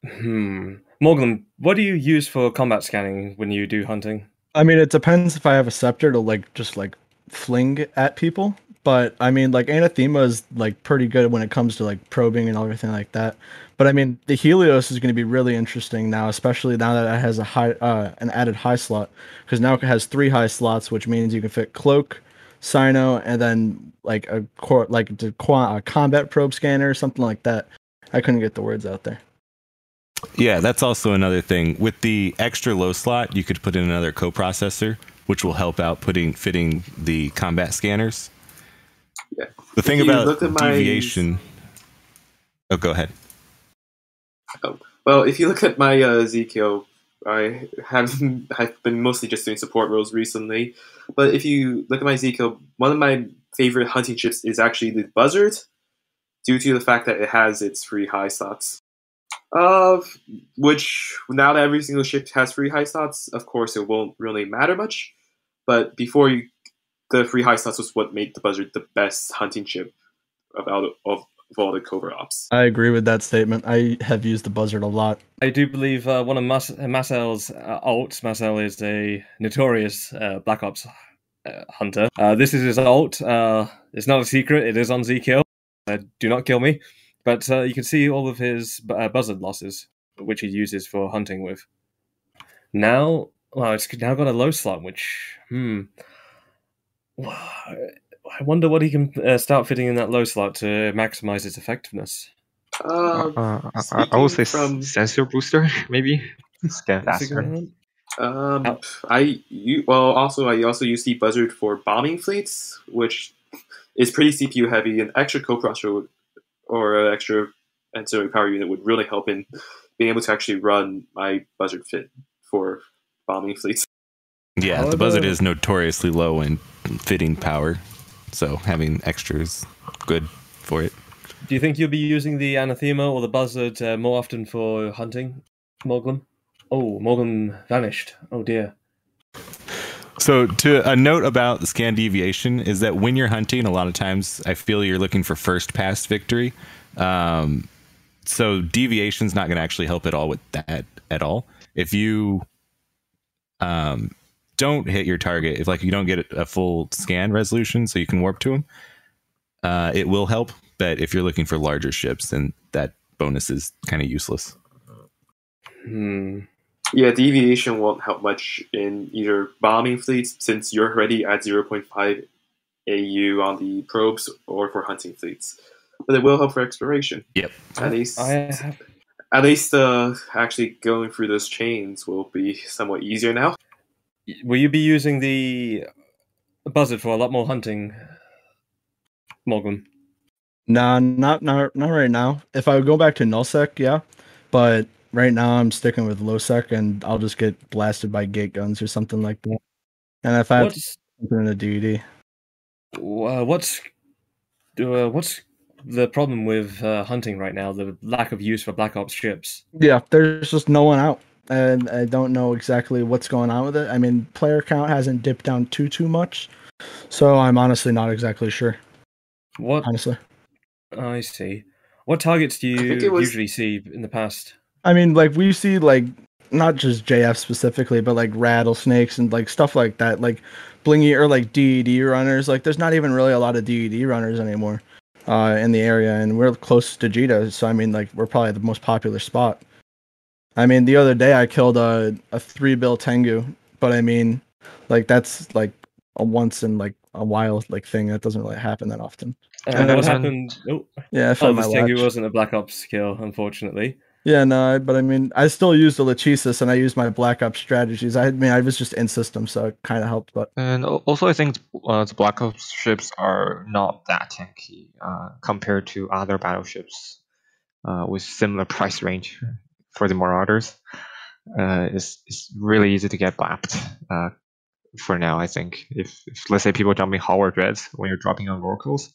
S1: Hmm. Morgan, what do you use for combat scanning when you do hunting?
S5: I mean, it depends if I have a scepter to like just like fling at people. But I mean, like anathema is like pretty good when it comes to like probing and everything like that. But I mean, the Helios is going to be really interesting now, especially now that it has a high, uh, an added high slot, because now it has three high slots, which means you can fit cloak, cyno, and then like a core, like qua- a combat probe scanner or something like that. I couldn't get the words out there.
S6: Yeah, that's also another thing. With the extra low slot, you could put in another coprocessor, which will help out putting fitting the combat scanners.
S4: Yeah.
S6: The thing
S4: If
S6: about
S4: at my-
S6: deviation. Oh, go ahead.
S4: Well, if you look at my uh, Zkill, I have *laughs* I've been mostly just doing support roles recently. But if you look at my Zkill, one of my favorite hunting chips is actually the Buzzard, due to the fact that it has its free high slots. Uh, which now that every single ship has free high slots, of course it won't really matter much. But before you, the free high slots was what made the Buzzard the best hunting chip of out of with all the covert ops.
S5: I agree with that statement. I have used the buzzard a lot.
S1: I do believe uh, one of Mas- Marcel's uh, alts. Marcel is a notorious uh, Black Ops uh, hunter. Uh, this is his alt. Uh, it's not a secret. It is on Zkill. Uh, do not kill me. But uh, you can see all of his bu- uh, buzzard losses, which he uses for hunting with. Now, well, it's now got a low slot, which hmm. I wonder what he can uh, start fitting in that low slot to maximize its effectiveness.
S4: Um,
S3: Uh, I, I would say
S4: speaking from-
S3: sensor booster, *laughs* maybe. Scan faster.
S4: Um,
S1: Oh.
S4: I you well also I also use the buzzard for bombing fleets, which is pretty CPU heavy. An extra co-processor or an extra ancillary power unit would really help in being able to actually run my buzzard fit for bombing fleets.
S6: Yeah,
S1: However-
S6: the buzzard is notoriously low in fitting power, so having extra is good for it.
S1: Do you think you'll be using the anathema or the buzzard uh, more often for hunting, Morgan? Oh, Morgan vanished. Oh dear.
S6: So, to a note about the scan deviation is that when you're hunting, a lot of times I feel you're looking for first pass victory. Um, so deviation's not going to actually help at all with that at all. If you um, don't hit your target, if like you don't get a full scan resolution, so you can warp to them, uh, it will help. But if you're looking for larger ships, then that bonus is kind of useless.
S1: Hmm.
S4: Yeah, deviation won't help much in either bombing fleets since you're already at 0.5 AU on the probes or for hunting fleets. But it will help for exploration.
S6: Yep.
S4: At least
S1: I have.
S4: at least uh, actually going through those chains will be somewhat easier now.
S1: Will you be using the buzzard for a lot more hunting, Morgan?
S5: Nah, not not not right now. If I would go back to nullsec, yeah, but right now I'm sticking with lowsec, and I'll just get blasted by gate guns or something like that. And if I have
S1: What's
S5: something in a DD,
S1: uh, what's uh, what's the problem with uh, hunting right now? The lack of use for Black Ops ships.
S5: yeah, there's just no one out, and I don't know exactly what's going on with it. I mean, player count hasn't dipped down too too much, so I'm honestly not exactly sure.
S1: What
S5: Honestly,
S1: I see. What targets do you
S4: was-
S1: usually see in the past?
S5: I mean, like we see like not just JF specifically, but like rattlesnakes and like stuff like that, like blingy or like DED runners. Like there's not even really a lot of DED runners anymore uh, in the area, and we're close to Jita, so I mean, like we're probably the most popular spot. I mean, the other day I killed a a three bill Tengu, but I mean, like that's like a once in like a while like thing that doesn't really happen that often.
S1: And
S3: And
S1: what happened? Oh,
S5: Yeah, I
S1: oh
S5: found my
S1: this Tengu
S5: latch.
S1: wasn't a Black Ops kill, unfortunately.
S5: Yeah, no, I- but I mean, I still used the Lachesis and I used my Black Ops strategies. I mean, I was just in system, so it kind of helped. But
S3: And also, I think uh, the Black Ops ships are not that tanky uh, compared to other battleships uh, with similar price range for the Marauders. Uh, it's, it's really easy to get blapped uh, for now, I think. If, if, let's say, people jumping Howard Reds when you're dropping on Oracles,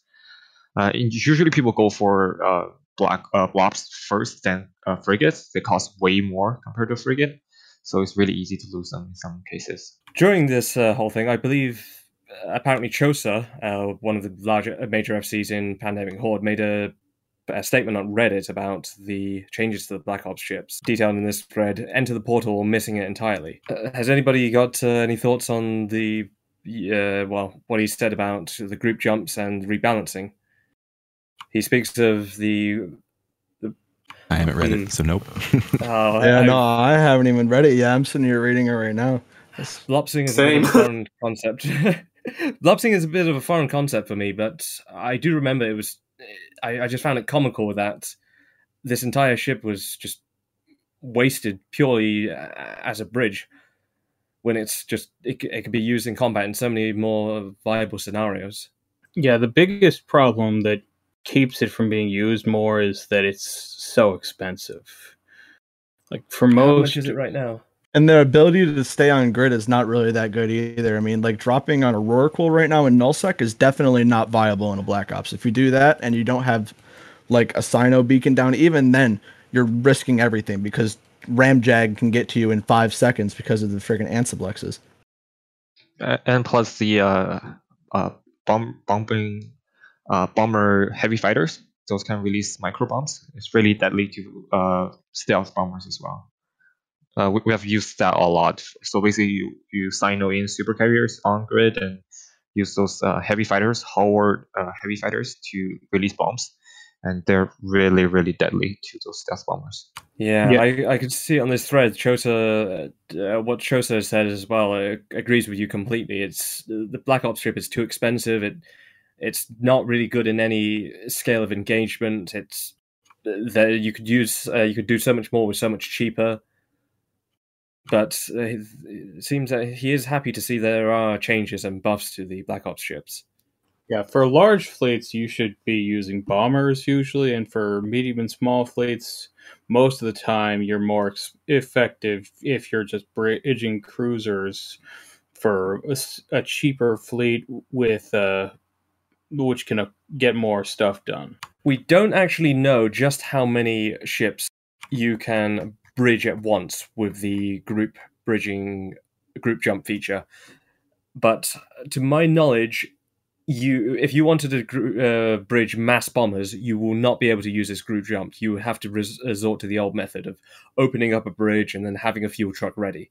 S3: uh, usually people go for uh, black uh, blops first, then uh, frigates. They cost way more compared to frigate, so it's really easy to lose them in some cases.
S1: During this uh, whole thing, I believe uh, apparently Chosa, uh, one of the larger uh, major FCs in Pandemic Horde, made a, a statement on Reddit about the changes to the Black Ops ships, detailed in this thread. Enter the portal, or missing it entirely. Uh, has anybody got uh, any thoughts on the uh, well, what he said about the group jumps and rebalancing? He speaks of the
S6: I haven't read
S1: Hmm.
S6: it, so nope. *laughs*
S1: oh,
S5: yeah,
S1: I-
S5: no, I haven't even read it yet. I'm sitting here reading it right now. It's-
S1: Lopsing is
S4: Same.
S1: a a foreign concept. *laughs* Lopsing is a bit of a foreign concept for me, but I do remember it was. I, I just found it comical that this entire ship was just wasted purely uh, as a bridge when it's just it, it could be used in combat in so many more viable scenarios.
S2: Yeah, the biggest problem that keeps it from being used more is that it's so expensive. Like for
S1: How
S2: most,
S1: much is it right now?
S5: And their ability to stay on grid is not really that good either. I mean, like dropping on a Rorqual right now in Nullsec is definitely not viable in a Black Ops. If you do that and you don't have like a Cyno beacon down, even then you're risking everything because Ramjag can get to you in five seconds because of the freaking Ansiblexes.
S3: And plus the uh, uh, bomb bombing uh, bomber heavy fighters those can release micro bombs. It's really deadly to uh, stealth bombers as well. Uh, we, we have used that a lot. So basically, you, you cyno in super carriers on grid and use those uh, heavy fighters, Howard uh, heavy fighters, to release bombs, and they're really really deadly to those stealth bombers.
S1: Yeah,
S2: Yeah.
S1: I, I could see on this thread, Chosa, uh, what Chosa said as well, uh, agrees with you completely. It's the Black Ops strip is too expensive. It it's not really good in any scale of engagement. It's there you could use uh, you could do so much more with so much cheaper. But uh, it seems that he is happy to see there are changes and buffs to the Black Ops ships.
S2: Yeah, for large fleets, you should be using bombers usually, and for medium and small fleets, most of the time you're more ex- effective if you're just bridging cruisers for a cheaper fleet with uh, which can uh, get more stuff done.
S1: We don't actually know just how many ships you can bridge at once with the group bridging group jump feature. But to my knowledge, you if you wanted to gr- uh, bridge mass bombers, you will not be able to use this group jump. You have to res- resort to the old method of opening up a bridge and then having a fuel truck ready.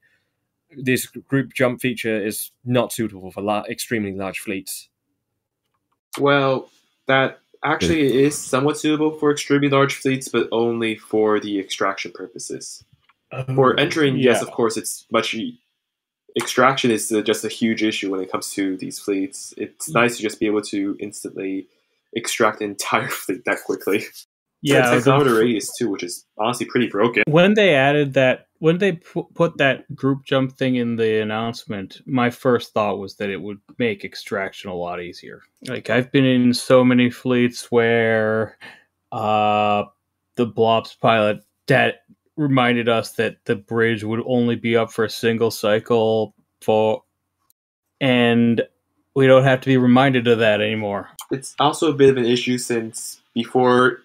S1: This group jump feature is not suitable for la- extremely large fleets.
S4: Well, that actually it is somewhat suitable for extremely large fleets, but only for the extraction purposes. For entering, yes, of course, it's much. Extraction is uh, just a huge issue when it comes to these fleets. It's nice to just be able to instantly extract an entire *laughs* fleet that quickly.
S2: Yeah,
S4: the
S2: the-
S4: radius too, which is honestly pretty broken.
S2: when they added that when they pu- put that group jump thing in the announcement my first thought was that it would make extraction a lot easier. Like i've been in so many fleets where uh the blops pilot that reminded us that the bridge would only be up for a single cycle for and we don't have to be reminded of that anymore.
S4: It's also a bit of an issue since before,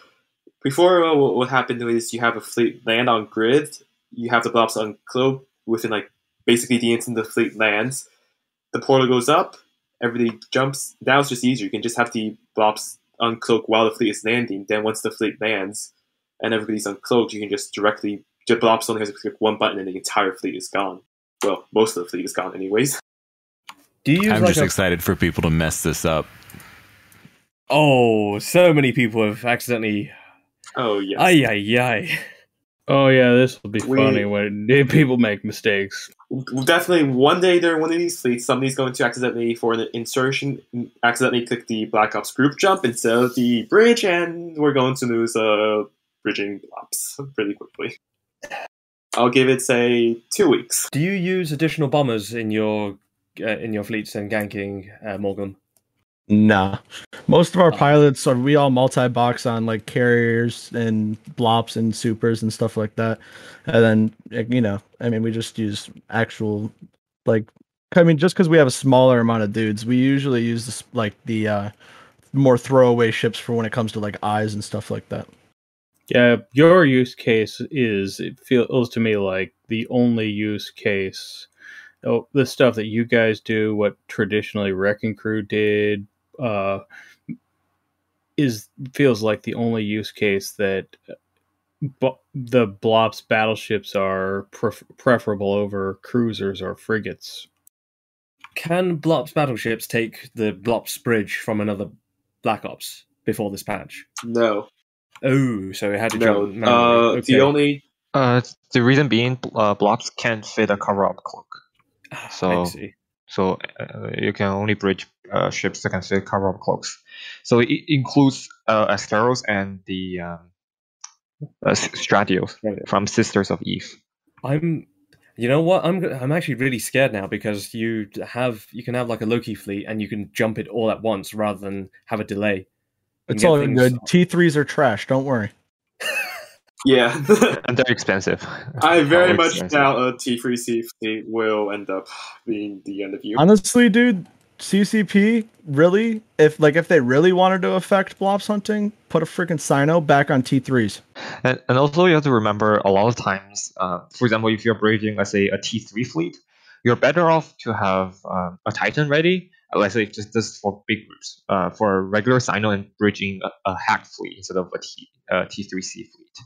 S4: *laughs* before uh, what what happened is you have a fleet land on grid, you have the blops uncloak within like basically the instant the fleet lands, the portal goes up, everybody jumps. Now it's just easier. You can just have the blops uncloak while the fleet is landing. Then once the fleet lands and everybody's uncloaked, you can just directly the blops only has to click one button and the entire fleet is gone. Well, most of the fleet is gone anyways. *laughs*
S1: Do you
S6: I'm
S1: like
S6: just
S1: a
S6: excited for people to mess this up.
S1: Oh, so many people have accidentally.
S4: Oh yeah.
S1: Ay, ay, ay. *laughs*
S2: oh yeah this will be
S4: We-
S2: funny when *laughs* people make mistakes
S4: definitely one day during one of these fleets, somebody's going to accidentally, for an insertion, accidentally click the Black Ops group jump instead of the bridge, and we're going to lose uh, bridging ops pretty quickly. I'll give it, say, two weeks.
S1: Do you use additional bombers in your uh, in your fleets and ganking, uh, Morgan?
S5: Nah. Most of our pilots are we all multi-box on like carriers and blops and supers and stuff like that. And then you know, I mean we just use actual like I mean just cuz we have a smaller amount of dudes, we usually use this like the uh more throwaway ships for when it comes to like eyes and stuff like that.
S2: Yeah, your use case is it feels to me like the only use case. Oh, the stuff that you guys do, what traditionally Wrecking Crew did, uh, is feels like the only use case that bu- the Blops battleships are pref- preferable over cruisers or frigates.
S1: Can Blops battleships take the Blops bridge from another Black Ops before this patch?
S4: No.
S1: Oh, so it had to
S4: No.
S1: jump. manually.
S4: Uh,
S1: okay.
S4: The only.
S3: Uh, the reason being, uh, blops can't fit a cover-up cloak.
S1: I
S3: so-
S1: see.
S3: So uh, you can only bridge uh, ships that can fit cover-up cloaks. So it includes uh, Asteros and the um, uh, Stratios from Sisters of Eve.
S1: I'm. You know what? I'm. I'm actually really scared now because you have you can have like a Loki fleet and you can jump it all at once rather than have a delay.
S5: It's all good. T3s are trash, don't worry.
S4: Yeah. *laughs*
S3: And they're expensive.
S4: I very much
S3: expensive.
S4: doubt a T3C fleet will end up being the end of you.
S5: Honestly, dude, CCP really if like if they really wanted to affect blops hunting, put a freaking Cyno back on T3s.
S3: And, and also, you have to remember a lot of times, uh, for example, if you're bridging, let's say, a T3 fleet, you're better off to have um, a Titan ready let's say just this for big groups, uh, for regular Cyno and bridging a, a HAC fleet instead of a T uh, T3C fleet.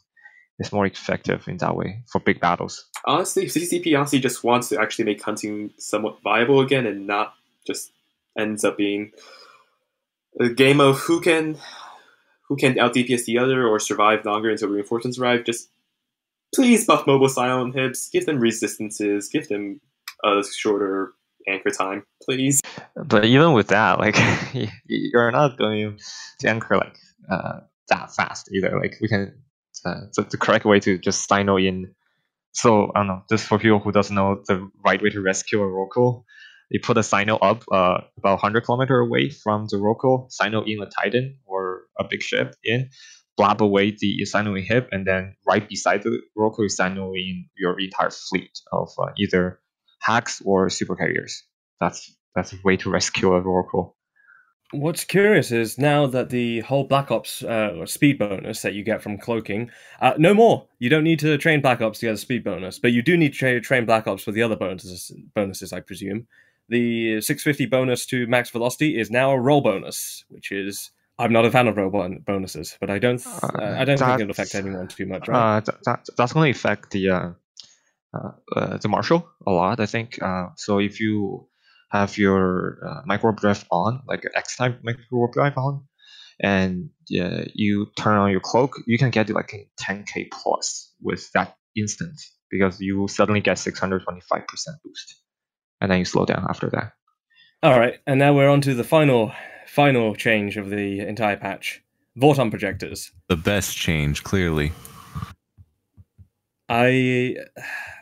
S3: It's more effective in that way for big battles.
S4: Honestly, CCP honestly just wants to actually make hunting somewhat viable again, and not just ends up being a game of who can who can out DPS the other or survive longer until reinforcements arrive. Just please buff mobile silent hibs, give them resistances, give them a shorter anchor time, please.
S3: But even with that, like *laughs* you're not going to anchor like uh, that fast either. Like we can, uh, the, the correct way to just cyno in. So I don't know. Just for people who doesn't know the right way to rescue a Roko, you put a cyno up uh, about 100 kilometer away from the Roko, cyno in a Titan or a big ship in, blab away the cyno inhib, and then right beside the you cyno in your entire fleet of uh, either HACs or super carriers. That's that's a way to rescue a Roko.
S1: What's curious is now that the whole Black Ops uh, speed bonus that you get from cloaking, uh, no more. You don't need to train Black Ops to get a speed bonus, but you do need to tra- train Black Ops for the other bonuses. Bonuses, I presume. The 650 bonus to max velocity is now a roll bonus, which is I'm not a fan of roll bon- bonuses, but I don't uh, I don't think it'll affect anyone too much. Right?
S3: Uh, that, that, that's going to affect the uh, uh, uh, the marshal a lot, I think. Uh, so if you have your uh, micro drive on, like X type micro drive on, and uh, you turn on your cloak, you can get like a 10k plus with that instant because you suddenly get 625% boost, and then you slow down after that.
S1: All right, and now we're on to the final final change of the entire patch: Vorton projectors.
S6: The best change, clearly.
S1: I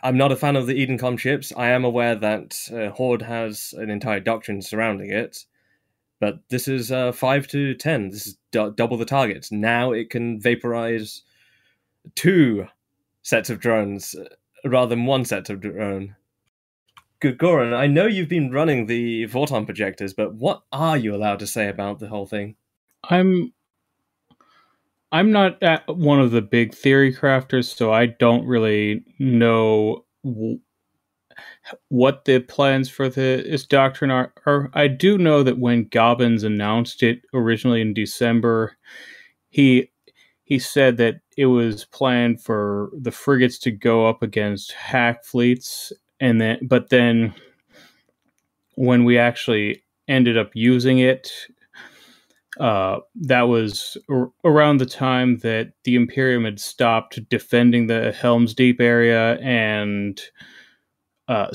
S1: I'm not a fan of the Edencom ships. I am aware that uh, Horde has an entire doctrine surrounding it, but this is uh, five to ten. This is d- double the targets. Now it can vaporize two sets of drones uh, rather than one set of drone. Good Goran, I know you've been running the Vorton projectors, but what are you allowed to say about the whole thing?
S2: I'm I'm not one of the big theory crafters, so I don't really know w- what the plans for the, this doctrine are, are. I do know that when Gobbins announced it originally in December, he he said that it was planned for the frigates to go up against HAC fleets, and then but then when we actually ended up using it uh, that was around the time that the Imperium had stopped defending the Helm's Deep area and uh,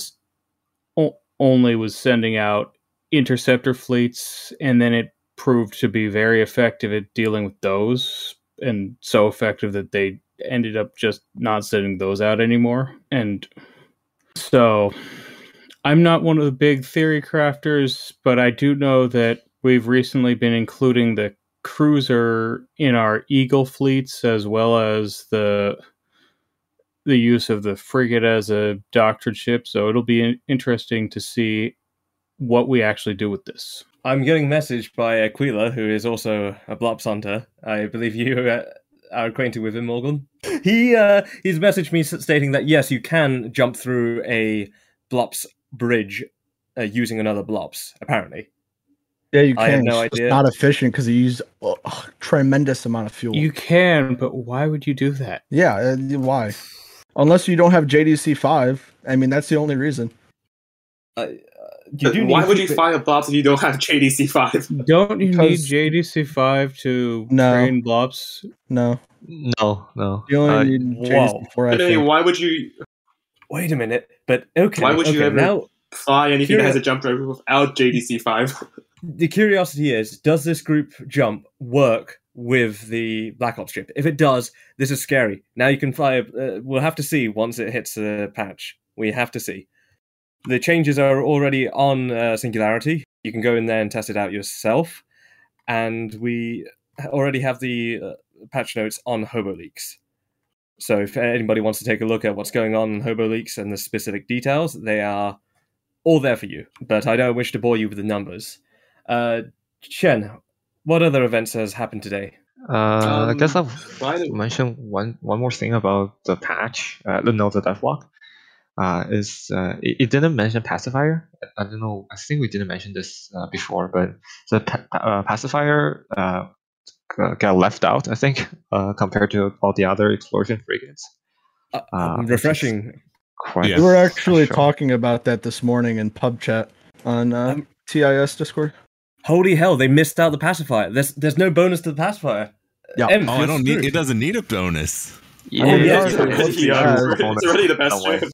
S2: o- only was sending out interceptor fleets, and then it proved to be very effective at dealing with those, and so effective that they ended up just not sending those out anymore. And so I'm not one of the big theory crafters, but I do know that we've recently been including the cruiser in our Eagle fleets as well as the the use of the frigate as a doctrine ship. So it'll be interesting to see what we actually do with this.
S1: I'm getting messaged by Aquila, who is also a Blops hunter. I believe you uh, are acquainted with him, Morgan. He uh, he's messaged me stating that yes, you can jump through a Blops bridge uh, using another Blops. Apparently,
S5: Yeah, you can.
S1: I have no
S5: it's
S1: idea.
S5: not efficient because you use a tremendous amount of fuel.
S2: You can, but why would you do that?
S5: yeah, uh, why? Unless you don't have JDC five. I mean, that's the only reason.
S1: uh, you do
S4: Why would you
S1: keep it-
S4: find a blops if you don't have JDC five?
S2: Don't you
S5: Because-
S2: need JDC five to
S5: No.
S2: train blops?
S5: No,
S3: No, no.
S5: you only
S3: Uh,
S5: need. JDC four. I
S4: anyway, why would you
S1: Wait a minute, but okay.
S4: Why would you
S1: okay,
S4: ever-
S1: now?
S4: fly anything that
S1: Curio-
S4: has a jump drive without JDC five? *laughs*
S1: The curiosity is: Does this group jump work with the Black Ops ship? If it does, this is scary. Now you can fly. Uh, we'll have to see once it hits the patch. We have to see. The changes are already on uh, Singularity. You can go in there and test it out yourself. And we already have the uh, patch notes on Hoboleaks. So if anybody wants to take a look at what's going on in Hoboleaks and the specific details, they are all there for you. But I don't wish to bore you with the numbers. Uh, Chen, what other events has happened today?
S3: Uh, I guess
S4: Um,
S3: I'll
S4: by the-
S3: mention one one more thing about the patch. Uh, no, the devlog. uh, is uh, it, it didn't mention pacifier. I don't know. I think we didn't mention this uh, before, but the pa- uh, pacifier uh, got left out. I think uh, compared to all the other explosion frigates.
S1: Refreshing.
S3: Quite
S6: Yeah.
S5: We were actually
S3: Sure.
S5: talking about that this morning in pub chat on uh,
S1: Um,
S5: TIS Discord.
S1: Holy hell, they missed out the pacifier. There's there's no bonus to the pacifier.
S5: Yeah.
S1: Em,
S6: Oh, I
S1: you're
S6: don't need. It doesn't need a bonus.
S3: Yeah,
S5: Oh,
S4: yeah,
S5: yeah,
S4: it's,
S5: it's
S4: already-
S5: supposed to be
S4: yeah, it's already the best
S3: way.
S4: ship.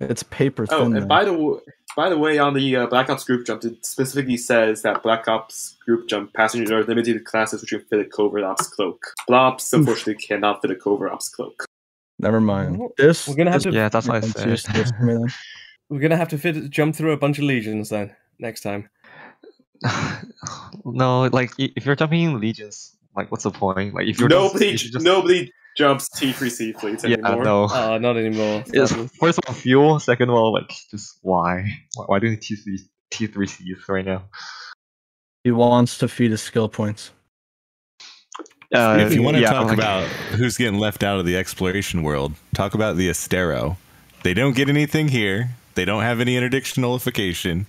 S5: It's paper thin.
S4: Oh, and
S5: though.
S4: by the by the way, on the uh, Black Ops group jump, it specifically says that Black Ops group jump passengers are limited to classes which can fit a covert ops cloak. Blops unfortunately cannot fit a covert ops cloak.
S5: Never mind. This
S1: we're gonna have
S5: this
S1: to-
S3: Yeah, that's what I said.
S5: useless for me then. *laughs*
S1: We're gonna have to fit jump through a bunch of legions then next time. *sighs*
S3: no, like if you're jumping in legions, like what's the point? Like if you're just-
S4: Nobody,
S3: if you just,
S4: nobody jumps T3C fleets
S3: yeah,
S4: anymore.
S3: no.
S1: Uh, not anymore. *laughs*
S3: It's,
S1: sadly.
S3: first of all, fuel. Second of all, like just why? Why, why doing T three T three Cs right now?
S5: He wants to feed his skill points.
S3: Uh,
S6: if you want to
S3: yeah,
S6: talk
S3: like-
S6: about who's getting left out of the exploration world, talk about the Astero. They don't get anything here. They don't have any interdiction nullification.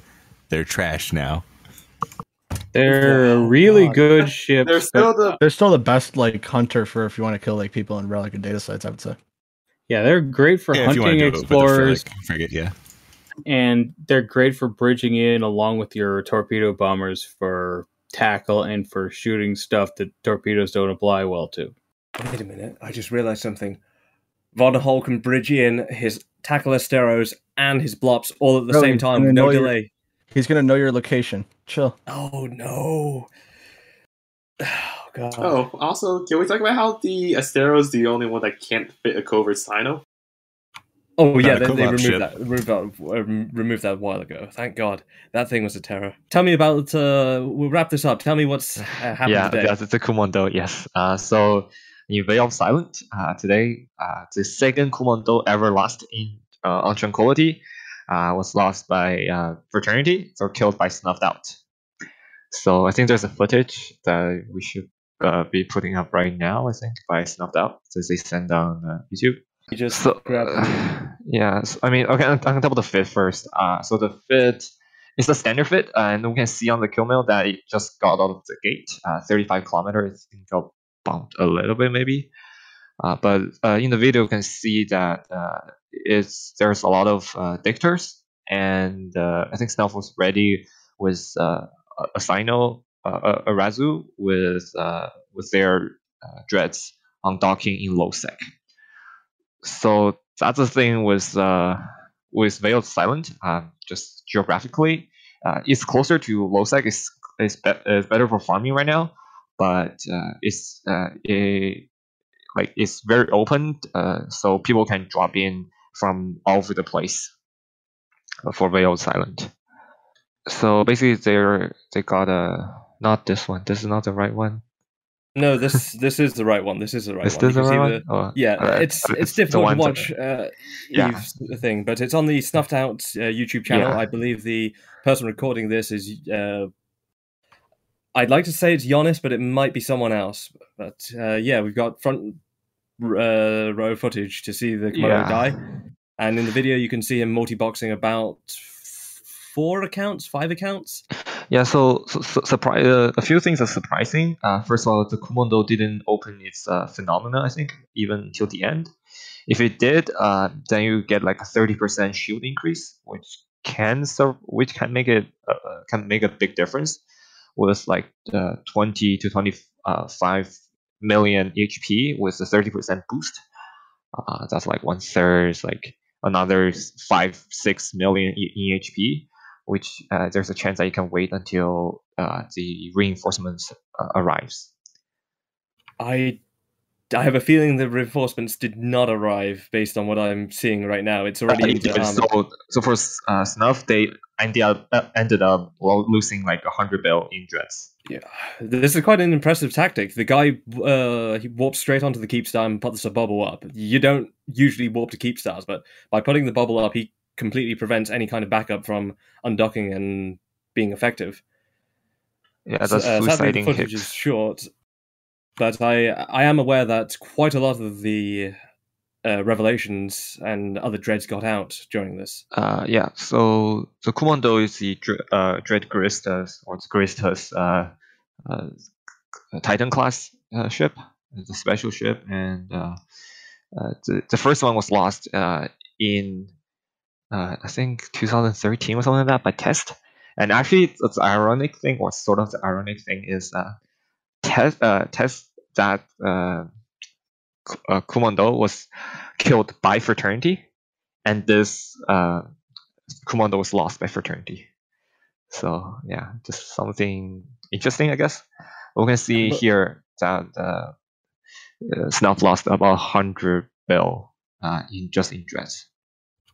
S6: They're trash now.
S2: They're
S1: Oh,
S2: really
S1: God.
S2: good ships.
S4: They're still the
S5: They're still the best like hunter for if you want to kill like people in relic and data sites. I would say.
S2: yeah, they're great for
S6: Yeah, if you wanna
S2: hunting
S6: do it with the
S2: explorers,
S6: frigate- frigate, yeah.
S2: and they're great for bridging in along with your torpedo bombers for tackle and for shooting stuff that torpedoes don't apply well to.
S1: Wait a minute, I just realized something. Von Hall can bridge in his tackle Asteros and his blops all at the
S5: Really?
S1: same time no
S5: know your-
S1: delay.
S5: He's gonna know your location. Chill.
S1: Oh no. *sighs* Oh god.
S4: Oh, also, can we talk about how the Astero is the only one that can't fit a covert Cyno?
S1: Oh yeah,
S6: Not
S1: they, they removed
S6: ship.
S1: that, removed that, uh, removed that a while ago. Thank God, that thing was a terror. Tell me about. Uh, we'll wrap this up. Tell me what's uh, happened
S3: yeah,
S1: today.
S3: that's the Komodo. Yes. Uh, so in Bay of Silent, uh, today, uh, the second Komodo ever lost in uh, on Tranquility, uh, was lost by uh, Fraternity or killed by Snuffed Out. So I think there's a footage that we should uh, be putting up right now. I think by Snuffed Out, since they sent on uh, YouTube.
S1: You just
S3: So
S1: grab.
S3: uh, *sighs* yeah, so, I mean, okay, I'm, talk about the fit first. Uh, so the fit is the standard fit, and we can see on the kill mail that it just got out of the gate, uh, 35 kilometers. I think got bumped a little bit maybe, uh, but uh, in the video you can see that uh, it's there's a lot of uh, dictors, and uh, I think Snuff was ready with uh, a- a Cyno, a, a Razu with with their dreads on docking in low sec so that's the thing with with Veiled Silent. Uh, just geographically, it's closer to Losec. It's it's, be- it's better for farming right now, but it's it, like it's very open, uh, so people can drop in from all over the place uh, for Veiled Silent. So basically, they're they got a not this one. This is not the right one.
S1: No, this this is the right one. This is the right
S3: is
S1: one.
S3: this the right one?
S1: the-
S3: Oh,
S1: Yeah,
S3: uh,
S1: it's it's difficult to watch uh,
S3: Yeah.
S1: Eve's thing, but it's on the Snuffed Out uh, YouTube channel.
S3: Yeah.
S1: I believe the person recording this is. Uh, I'd like to say it's Giannis, but it might be someone else. But uh, yeah, we've got front uh, row footage to see the Komodo
S3: Yeah.
S1: die, and in the video you can see him multi-boxing about f- four accounts, five accounts.
S3: Yeah, so, so, so surprise, uh, a few things are surprising. Uh, first of all, the Komodo didn't open its uh, phenomena, I think, even till the end. If it did, uh, then you get like a thirty percent shield increase, which can serve, which can make it uh, uh, can make a big difference with like uh, twenty to twenty five million HP with a thirty percent boost. Uh, that's like one third, like another five six million HP which uh, there's a chance that you can wait until uh, the reinforcements uh, arrives.
S1: I I have a feeling the reinforcements did not arrive based on what I'm seeing right now. It's already
S3: Uh,
S1: in
S3: it
S1: the
S3: so, so for uh, Snuff, they ended up uh, ended up well, losing like a hundred bill in dreads.
S1: Yeah, this is quite an impressive tactic. The guy uh, he warped straight onto the Keepstar and puts a bubble up. You don't usually warp to Keepstars, but by putting the bubble up, he completely prevents any kind of backup from undocking and being effective.
S3: Yeah,
S1: So,
S3: that's
S1: uh, sadly, the footage is short, but I I am aware that quite a lot of the uh, revelations and other dreads got out during this?
S3: Uh, yeah. So so Komodo is the uh, Dread Guristas or Guristas uh, uh, Titan class uh, ship, the special ship, and uh, uh, the the first one was lost uh, in uh, I think 2013 or something like that by test. And actually, the ironic thing, or sort of the ironic thing, is uh, test uh, test that uh, uh, Komodo was killed by fraternity, and this uh, Komodo was lost by fraternity. So yeah, just something interesting, I guess. We can see
S1: But-
S3: here that uh, uh, Snuff lost about hundred bill uh, in just in dress.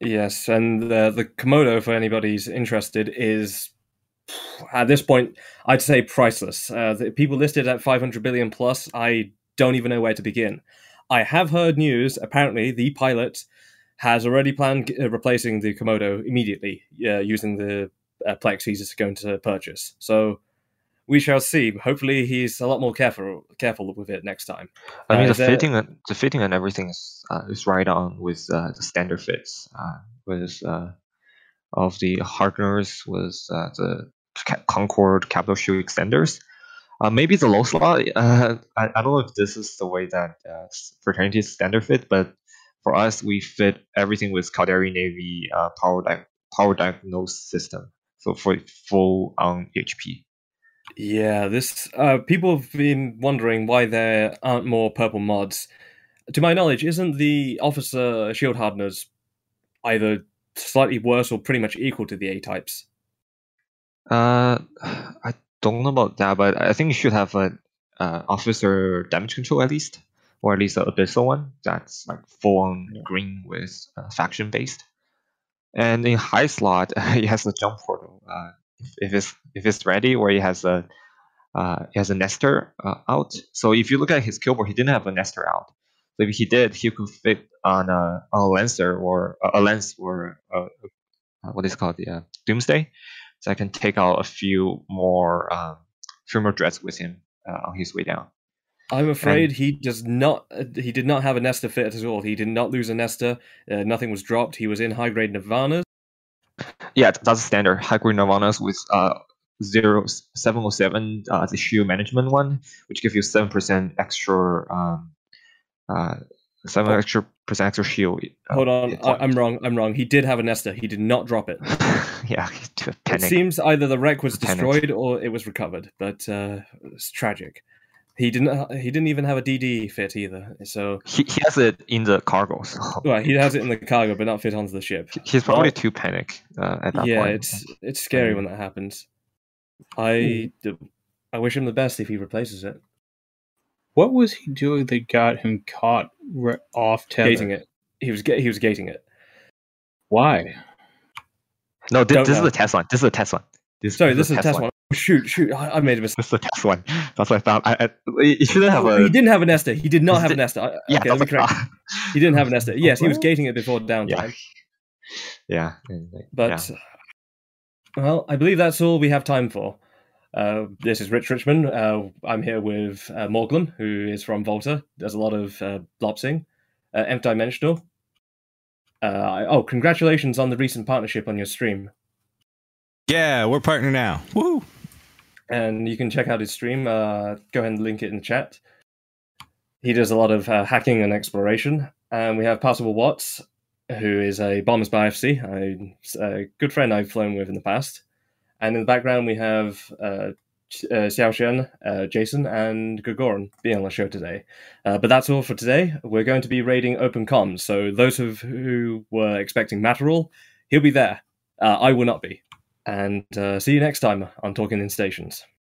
S1: Yes, and the Komodo, for anybody's interested, is at this point I'd say priceless. Uh, the people listed at 500 billion plus, I don't even know where to begin. I have heard news. Apparently, the pilot has already planned uh, replacing the Komodo immediately uh, using the uh, Plex he's going to purchase. So we shall see. Hopefully, he's a lot more careful careful with it next time.
S3: I
S1: Uh,
S3: mean, the
S1: is there-
S3: fitting and the fitting and everything is uh, is right on with uh, the standard fits. Uh, with uh, of the hardeners with uh, the Concord capital shield extenders. Uh, maybe the low slot. Uh, I, I don't know if this is the way that uh, fraternity standard fit, but for us, we fit everything with Caldari Navy uh, power di- power diagnose system. So for full on HP.
S1: Yeah, this uh, people have been wondering why there aren't more purple mods. To my knowledge, isn't the officer shield hardeners either slightly worse or pretty much equal to the A types?
S3: Uh, *sighs* I don't know about that, but I think you should have a uh, officer damage control at least, or at least a abyssal one that's like full on
S2: Yeah.
S3: green with uh, faction based. And in high slot, *laughs* he has a jump portal. Uh, if, if it's if it's ready, or he has a uh, it has a Nestor uh, out. So if you look at his kill board, he didn't have a Nestor out. So if he did, he could fit on a on a lancer or a, a lens or a, a, what is called the uh, doomsday. So I can take out a few more um, few more dreads with him uh, on his way down.
S1: I'm afraid he does not. Uh, he did not have a Nestor fit at all. He did not lose a Nestor. Uh, nothing was dropped. He was in high grade Nirvanas.
S3: Yeah, that's standard high grade Nirvanas with uh zero seven oh seven uh the shield management one, which gives you seven percent extra um uh seven
S1: Oh.
S3: extra percent extra shield.
S1: Hold on, I, I'm wrong. I'm wrong. He did have a Nestor. He did not drop it. *laughs*
S3: yeah,
S1: It seems either the wreck was destroyed or it was recovered, but uh, it's tragic. He didn't. He didn't even have a DD fit either. So
S3: he, he has it in the cargo, so
S1: well, he has it in the cargo, but not fit onto the ship.
S3: he's probably
S1: Well,
S3: too panic uh, at that
S1: yeah,
S3: point.
S1: it's it's scary when that happens. I I wish him the best if he replaces it.
S2: What was he doing that got him caught re- off tether?
S1: Gating it. He was ga- he was gating it.
S2: Why?
S3: no. This, this is
S1: know.
S3: the test one. This is the test one. This,
S1: Sorry, this is a test one. Oh, shoot, shoot! I, I made a mistake.
S3: This is the test one. That's what I thought. I, I, you oh, shouldn't have
S1: Oh,
S3: a.
S1: he didn't have a Nestor. He did not have a
S3: it-
S1: Nestor. I-
S3: Yeah,
S1: okay, let
S3: that's
S1: correct.
S3: thought.
S1: He didn't have a Nestor. Yes, he was gating it before downtime.
S3: Yeah. Yeah.
S1: But
S3: yeah.
S1: well, I believe that's all we have time for. Uh, this is Rich Richmond. Uh, I'm here with uh, Morglum, who is from Volta. Does a lot of uh, blopsing, uh, Nth Dimensional. Uh, oh, congratulations on the recent partnership on your stream.
S6: Yeah, we're partner now. Woo!
S1: and you can check out his stream. Uh, go ahead and link it in the chat. He does a lot of uh, hacking and exploration. And we have Passable Watts, who is a Bombers Bar FC, a, a good friend I've flown with in the past. And in the background, we have uh, uh, uh, Jason, and Gagoran being on the show today. Uh, but that's all for today. We're going to be raiding Open Comms. So those of who were expecting Matterall, he'll be there. Uh, I will not be. And uh, see you next time on Talking in Stations.